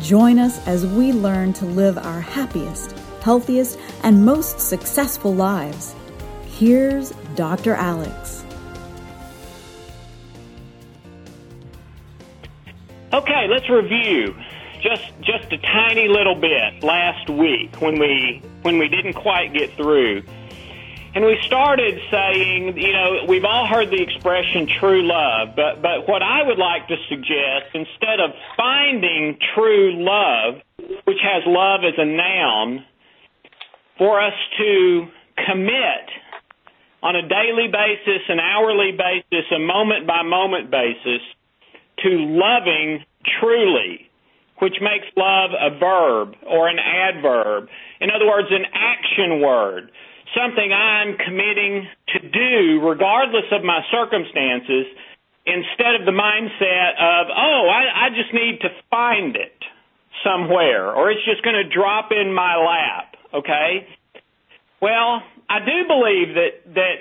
Join us as we learn to live our happiest, healthiest, and most successful lives. Here's Dr. Alex. Okay, let's review just just a tiny little bit last week when we when we didn't quite get through and we started saying, you know, we've all heard the expression true love, but, but what I would like to suggest, instead of finding true love, which has love as a noun, for us to commit on a daily basis, an hourly basis, a moment by moment basis to loving truly, which makes love a verb or an adverb. In other words, an action word something I'm committing to do regardless of my circumstances instead of the mindset of, oh, I, I just need to find it somewhere or it's just going to drop in my lap, okay? Well, I do believe that, that,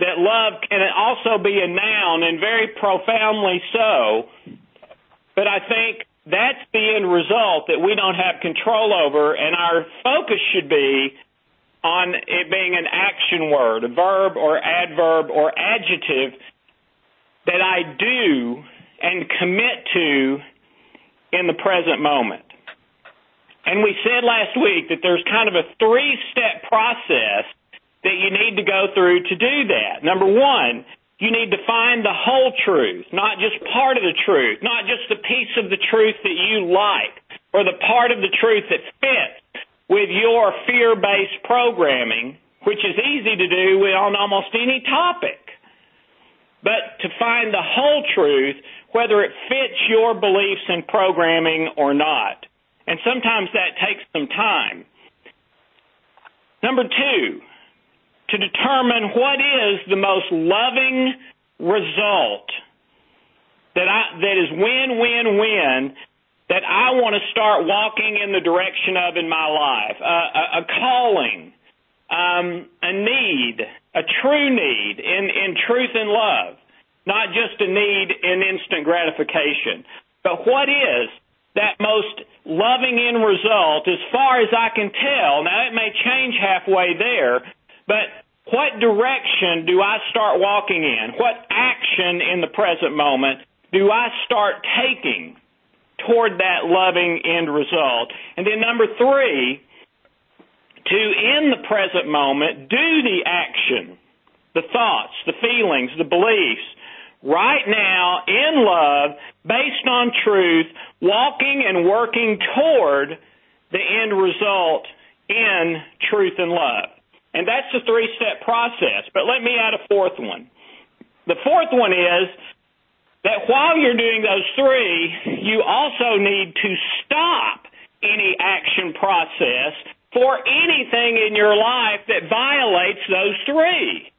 that love can also be a noun and very profoundly so, but I think that's the end result that we don't have control over and our focus should be on it being an action word, a verb or adverb or adjective that I do and commit to in the present moment. And we said last week that there's kind of a three step process that you need to go through to do that. Number one, you need to find the whole truth, not just part of the truth, not just the piece of the truth that you like or the part of the truth that fits with your fear-based programming, which is easy to do on almost any topic. But to find the whole truth, whether it fits your beliefs and programming or not. And sometimes that takes some time. Number two, to determine what is the most loving result that I, that is win, win, win that I want to start walking in the direction of in my life, a, a calling, um, a need, a true need in, in truth and love, not just a need in instant gratification. But what is that most loving end result as far as I can tell? Now it may change halfway there, but what direction do I start walking in? What action in the present moment do I start taking toward that loving end result. And then number three, to in the present moment, do the action, the thoughts, the feelings, the beliefs, right now in love, based on truth, walking and working toward the end result in truth and love. And that's the three step process. But let me add a fourth one. The fourth one is that while you're doing those three, you also need to stop any action process for anything in your life that violates those three.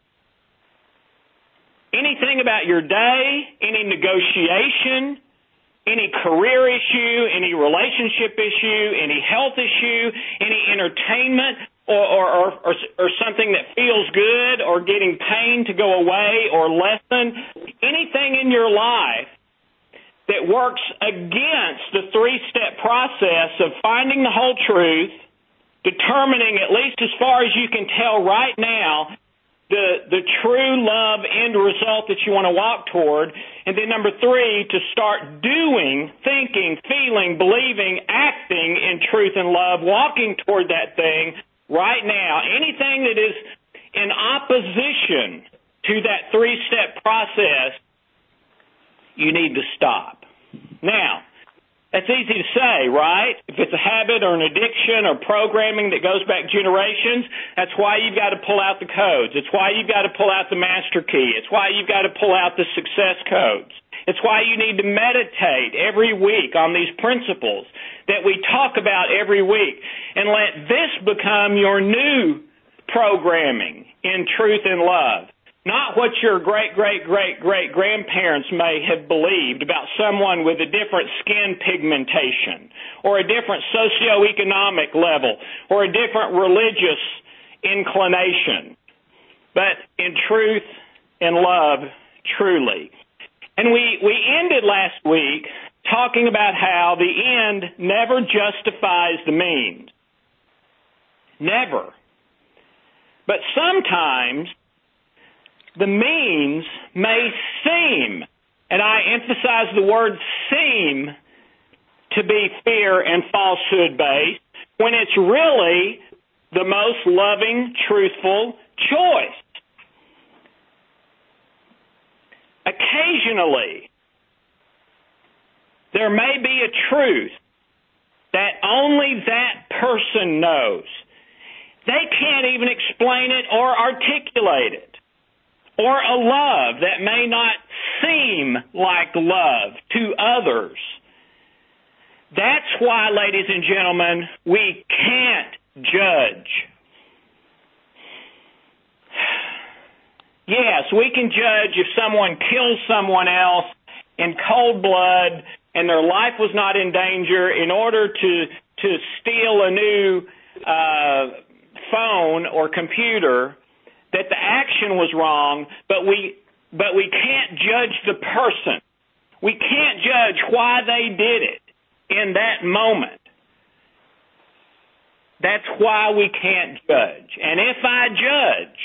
Anything about your day, any negotiation, any career issue, any relationship issue, any health issue, any entertainment, or, or, or, or, something that feels good or getting pain to go away or lessen, anything in your life that works against the three step process of finding the whole truth, determining, at least as far as you can tell right now, the, the true love end result that you want to walk toward. And then number three, to start doing, thinking, feeling, believing, acting in truth and love, walking toward that thing right now, anything that is in opposition to that three step process, you need to stop. Now, that's easy to say, right? If it's a habit or an addiction or programming that goes back generations, that's why you've got to pull out the codes. It's why you've got to pull out the master key. It's why you've got to pull out the success codes. It's why you need to meditate every week on these principles that we talk about every week. And let this become your new programming in truth and love. Not what your great, great, great, great grandparents may have believed about someone with a different skin pigmentation, or a different socioeconomic level, or a different religious inclination. But in truth and love, truly. And we, we ended last week talking about how the end never justifies the means. Never. But sometimes the means may seem, and I emphasize the word seem, to be fear and falsehood based when it's really the most loving, truthful choice. Occasionally, there may be a truth that only that person knows. They can't even explain it or articulate it. Or a love that may not seem like love to others. That's why, ladies and gentlemen, we can't judge. Yes, we can judge if someone kills someone else in cold blood and their life was not in danger in order to to steal a new uh, phone or computer that the action was wrong, but we but we can't judge the person. We can't judge why they did it in that moment. That's why we can't judge. And if I judge,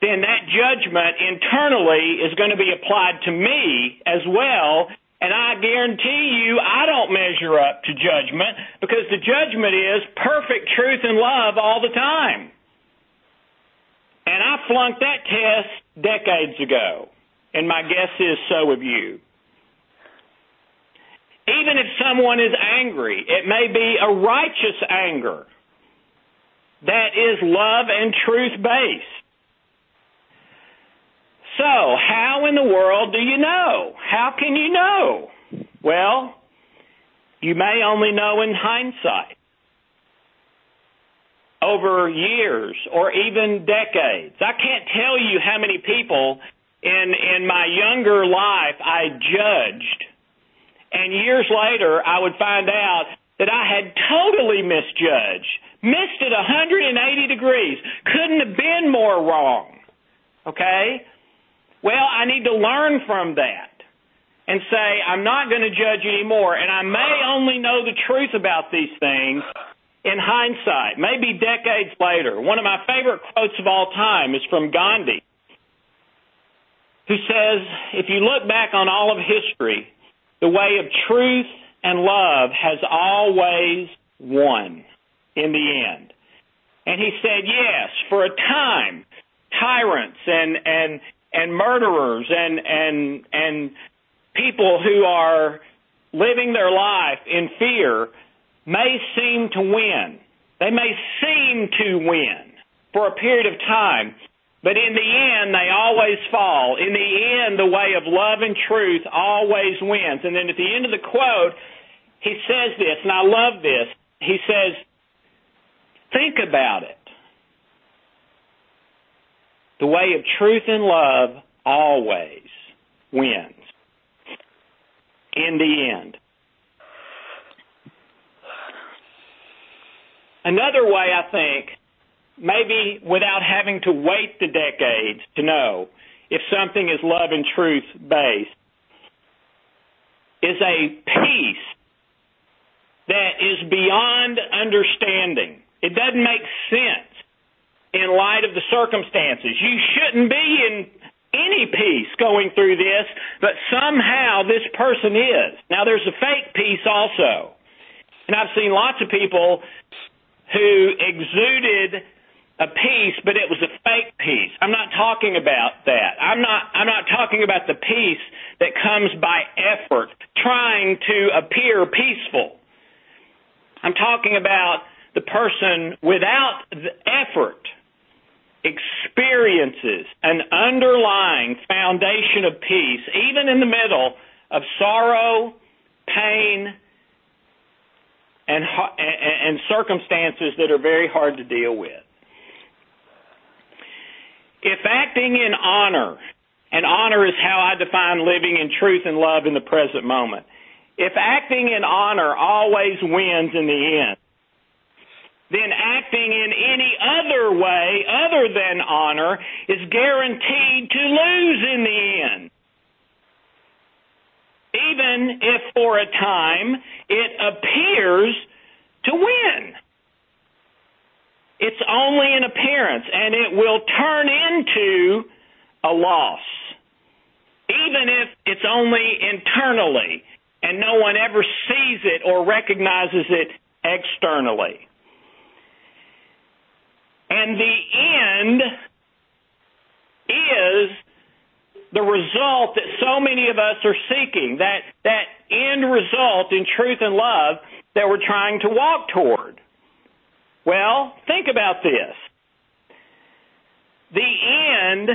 then that judgment internally is going to be applied to me as well. And I guarantee you, I don't measure up to judgment because the judgment is perfect truth and love all the time. And I flunked that test decades ago. And my guess is so have you. Even if someone is angry, it may be a righteous anger that is love and truth based. So, how in the world do you know? How can you know? Well, you may only know in hindsight. Over years or even decades. I can't tell you how many people in in my younger life I judged. And years later I would find out that I had totally misjudged. Missed it 180 degrees. Couldn't have been more wrong. Okay? Well, I need to learn from that and say, I'm not going to judge anymore. And I may only know the truth about these things in hindsight, maybe decades later. One of my favorite quotes of all time is from Gandhi, who says, if you look back on all of history, the way of truth and love has always won in the end. And he said, yes, for a time, tyrants and, and and murderers and and and people who are living their life in fear may seem to win. They may seem to win for a period of time, but in the end, they always fall. In the end, the way of love and truth always wins. And then at the end of the quote, he says this, and I love this. He says, think about it. The way of truth and love always wins in the end. Another way, I think, maybe without having to wait the decades to know if something is love and truth based, is a peace that is beyond understanding. It doesn't make sense in light of the circumstances. You shouldn't be in any peace going through this, but somehow this person is. Now there's a fake peace also. And I've seen lots of people who exuded a peace, but it was a fake peace. I'm not talking about that. I'm not I'm not talking about the peace that comes by effort, trying to appear peaceful. I'm talking about the person without the effort experiences an underlying foundation of peace, even in the middle of sorrow, pain, and, and circumstances that are very hard to deal with. If acting in honor, and honor is how I define living in truth and love in the present moment. If acting in honor always wins in the end, then acting in any other way other than honor is guaranteed to lose in the end. Even if for a time it appears to win. It's only an appearance and it will turn into a loss. Even if it's only internally and no one ever sees it or recognizes it externally. And the end is the result that so many of us are seeking, that, that end result in truth and love that we're trying to walk toward. Well, think about this. The end,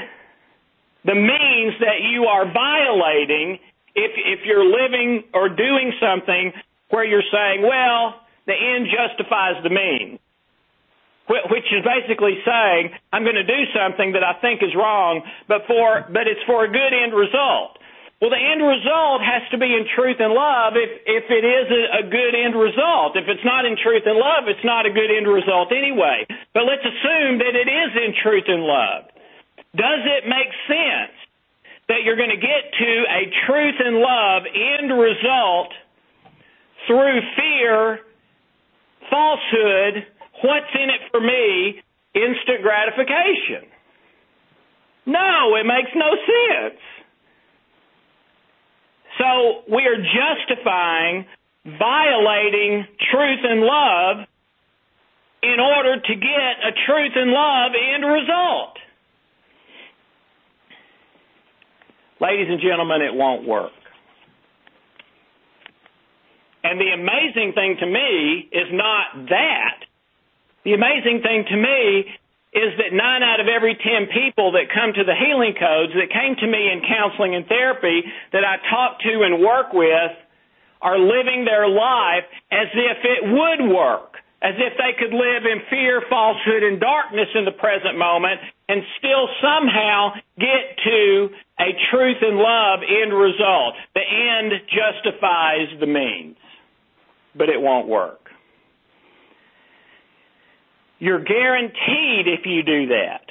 the means that you are violating if, if you're living or doing something where you're saying, well, the end justifies the means which is basically saying I'm going to do something that I think is wrong, but for but it's for a good end result. Well, the end result has to be in truth and love. If if it is a, a good end result, if it's not in truth and love, it's not a good end result anyway. But let's assume that it is in truth and love. Does it make sense that you're going to get to a truth and love end result through fear, falsehood, What's in it for me? Instant gratification. No, it makes no sense. So we are justifying violating truth and love in order to get a truth and love end result. Ladies and gentlemen, it won't work. And the amazing thing to me is not that. The amazing thing to me is that nine out of every ten people that come to the healing codes that came to me in counseling and therapy that I talk to and work with are living their life as if it would work, as if they could live in fear, falsehood, and darkness in the present moment and still somehow get to a truth and love end result. The end justifies the means, but it won't work. You're guaranteed if you do that,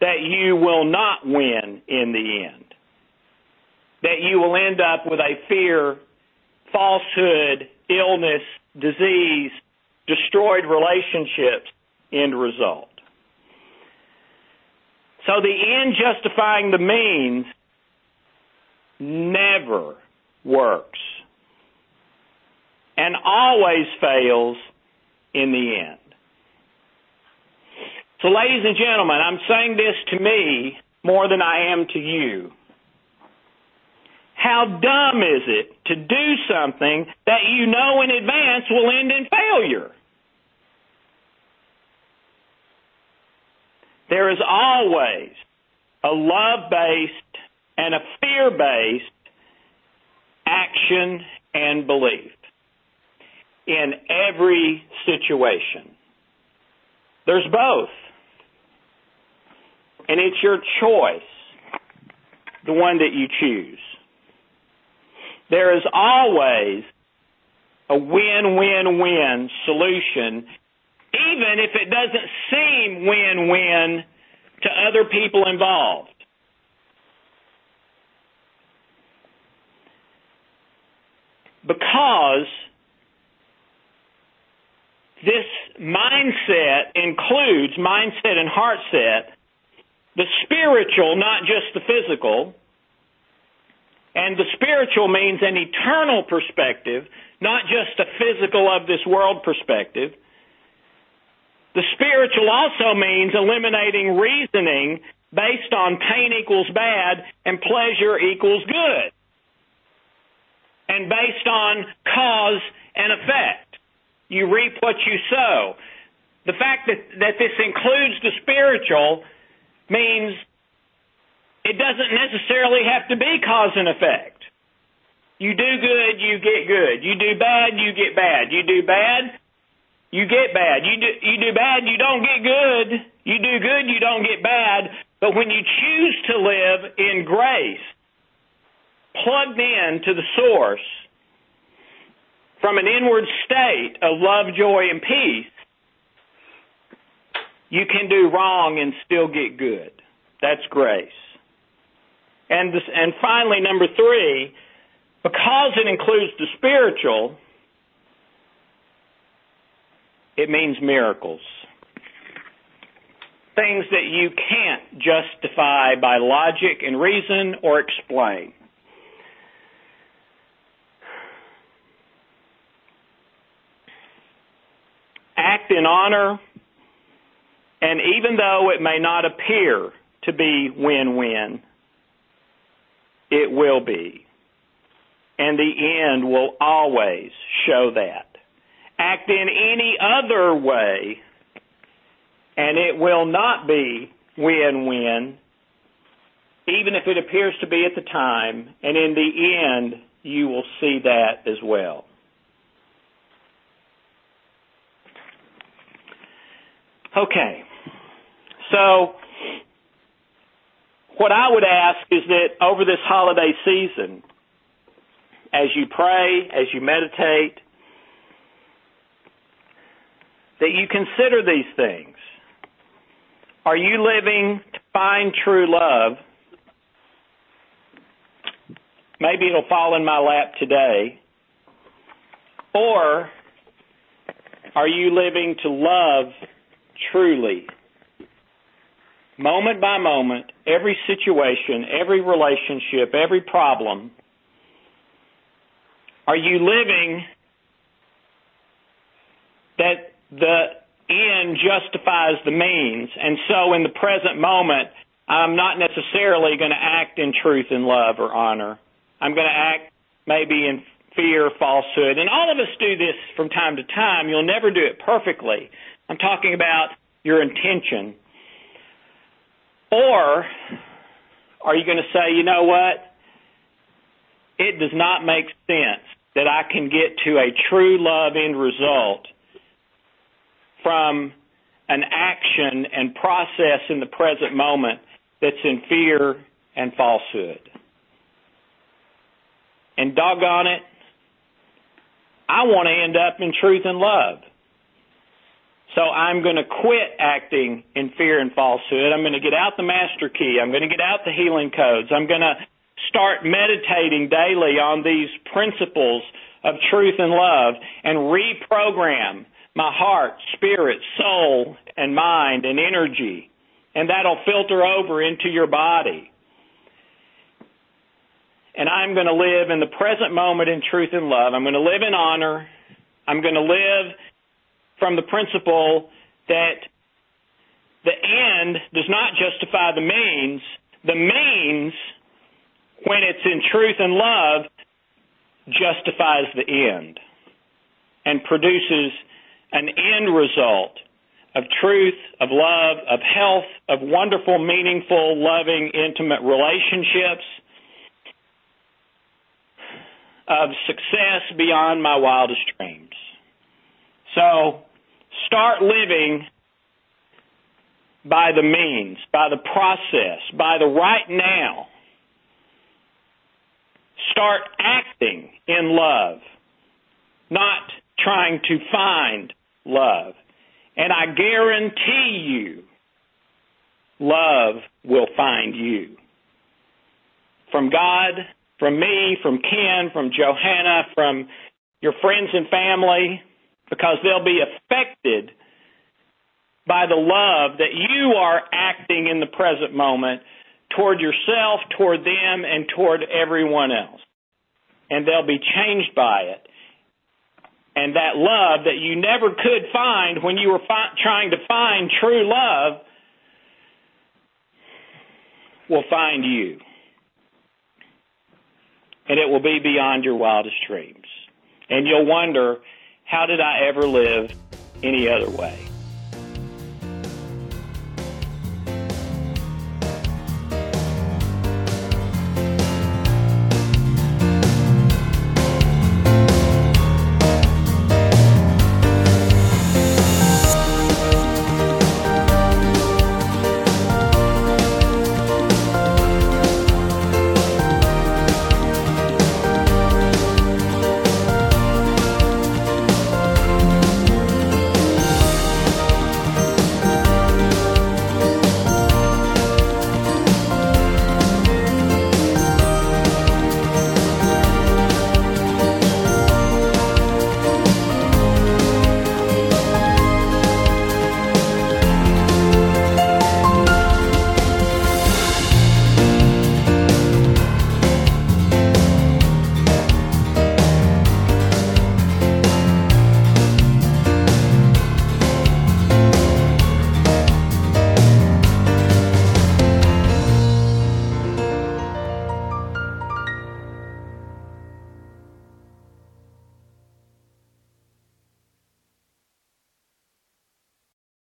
that you will not win in the end. That you will end up with a fear, falsehood, illness, disease, destroyed relationships end result. So the end justifying the means never works and always fails in the end. So, ladies and gentlemen, I'm saying this to me more than I am to you. How dumb is it to do something that you know in advance will end in failure? There is always a love based and a fear based action and belief in every situation. There's both. And it's your choice, the one that you choose. There is always a win-win-win solution, even if it doesn't seem win-win to other people involved. Because this mindset includes mindset and heart set the spiritual, not just the physical. And the spiritual means an eternal perspective, not just a physical of this world perspective. The spiritual also means eliminating reasoning based on pain equals bad and pleasure equals good. And based on cause and effect. You reap what you sow. The fact that, that this includes the spiritual means it doesn't necessarily have to be cause and effect. you do good, you get good. You do bad, you get bad. You do bad, you get bad. You do, you do bad, you don't get good. You do good, you don't get bad. But when you choose to live in grace, plugged in to the source from an inward state of love, joy, and peace, you can do wrong and still get good. That's grace. And this, and finally, number three, because it includes the spiritual, it means miracles. Things that you can't justify by logic and reason or explain. Act in honor, and even though it may not appear to be win-win, it will be. And the end will always show that act in any other way, and it will not be win-win, even if it appears to be at the time, and in the end, you will see that as well. Okay, so what I would ask is that over this holiday season, as you pray, as you meditate, that you consider these things. Are you living to find true love? Maybe it'll fall in my lap today. Or are you living to love truly? Moment by moment, every situation, every relationship, every problem. Are you living that the end justifies the means. And so in the present moment, I'm not necessarily going to act in truth and love or honor. I'm going to act maybe in fear, falsehood. And all of us do this from time to time. You'll never do it perfectly. I'm talking about your intention. Or are you going to say, you know what? It does not make sense that I can get to a true love end result from an action and process in the present moment that's in fear and falsehood. And doggone it, I want to end up in truth and love. So I'm going to quit acting in fear and falsehood. I'm going to get out the master key. I'm going to get out the healing codes. I'm going to start meditating daily on these principles of truth and love and reprogram my heart, spirit, soul, and mind and energy. And that'll filter over into your body. And I'm going to live in the present moment in truth and love. I'm going to live in honor. I'm going to live from the principle that the end does not justify the means. The means, when it's in truth and love, justifies the end and produces an end result of truth, of love, of health, of wonderful, meaningful, loving, intimate relationships, of success beyond my wildest dreams. So start living by the means, by the process, by the right now. Start acting in love, not trying to find love. And I guarantee you, love will find you. From God, from me, from Ken, from Johanna, from your friends and family, because they'll be affected by the love that you are acting in the present moment toward yourself, toward them, and toward everyone else. And they'll be changed by it and that love that you never could find when you were fi- trying to find true love will find you. And it will be beyond your wildest dreams. And you'll wonder, how did I ever live any other way?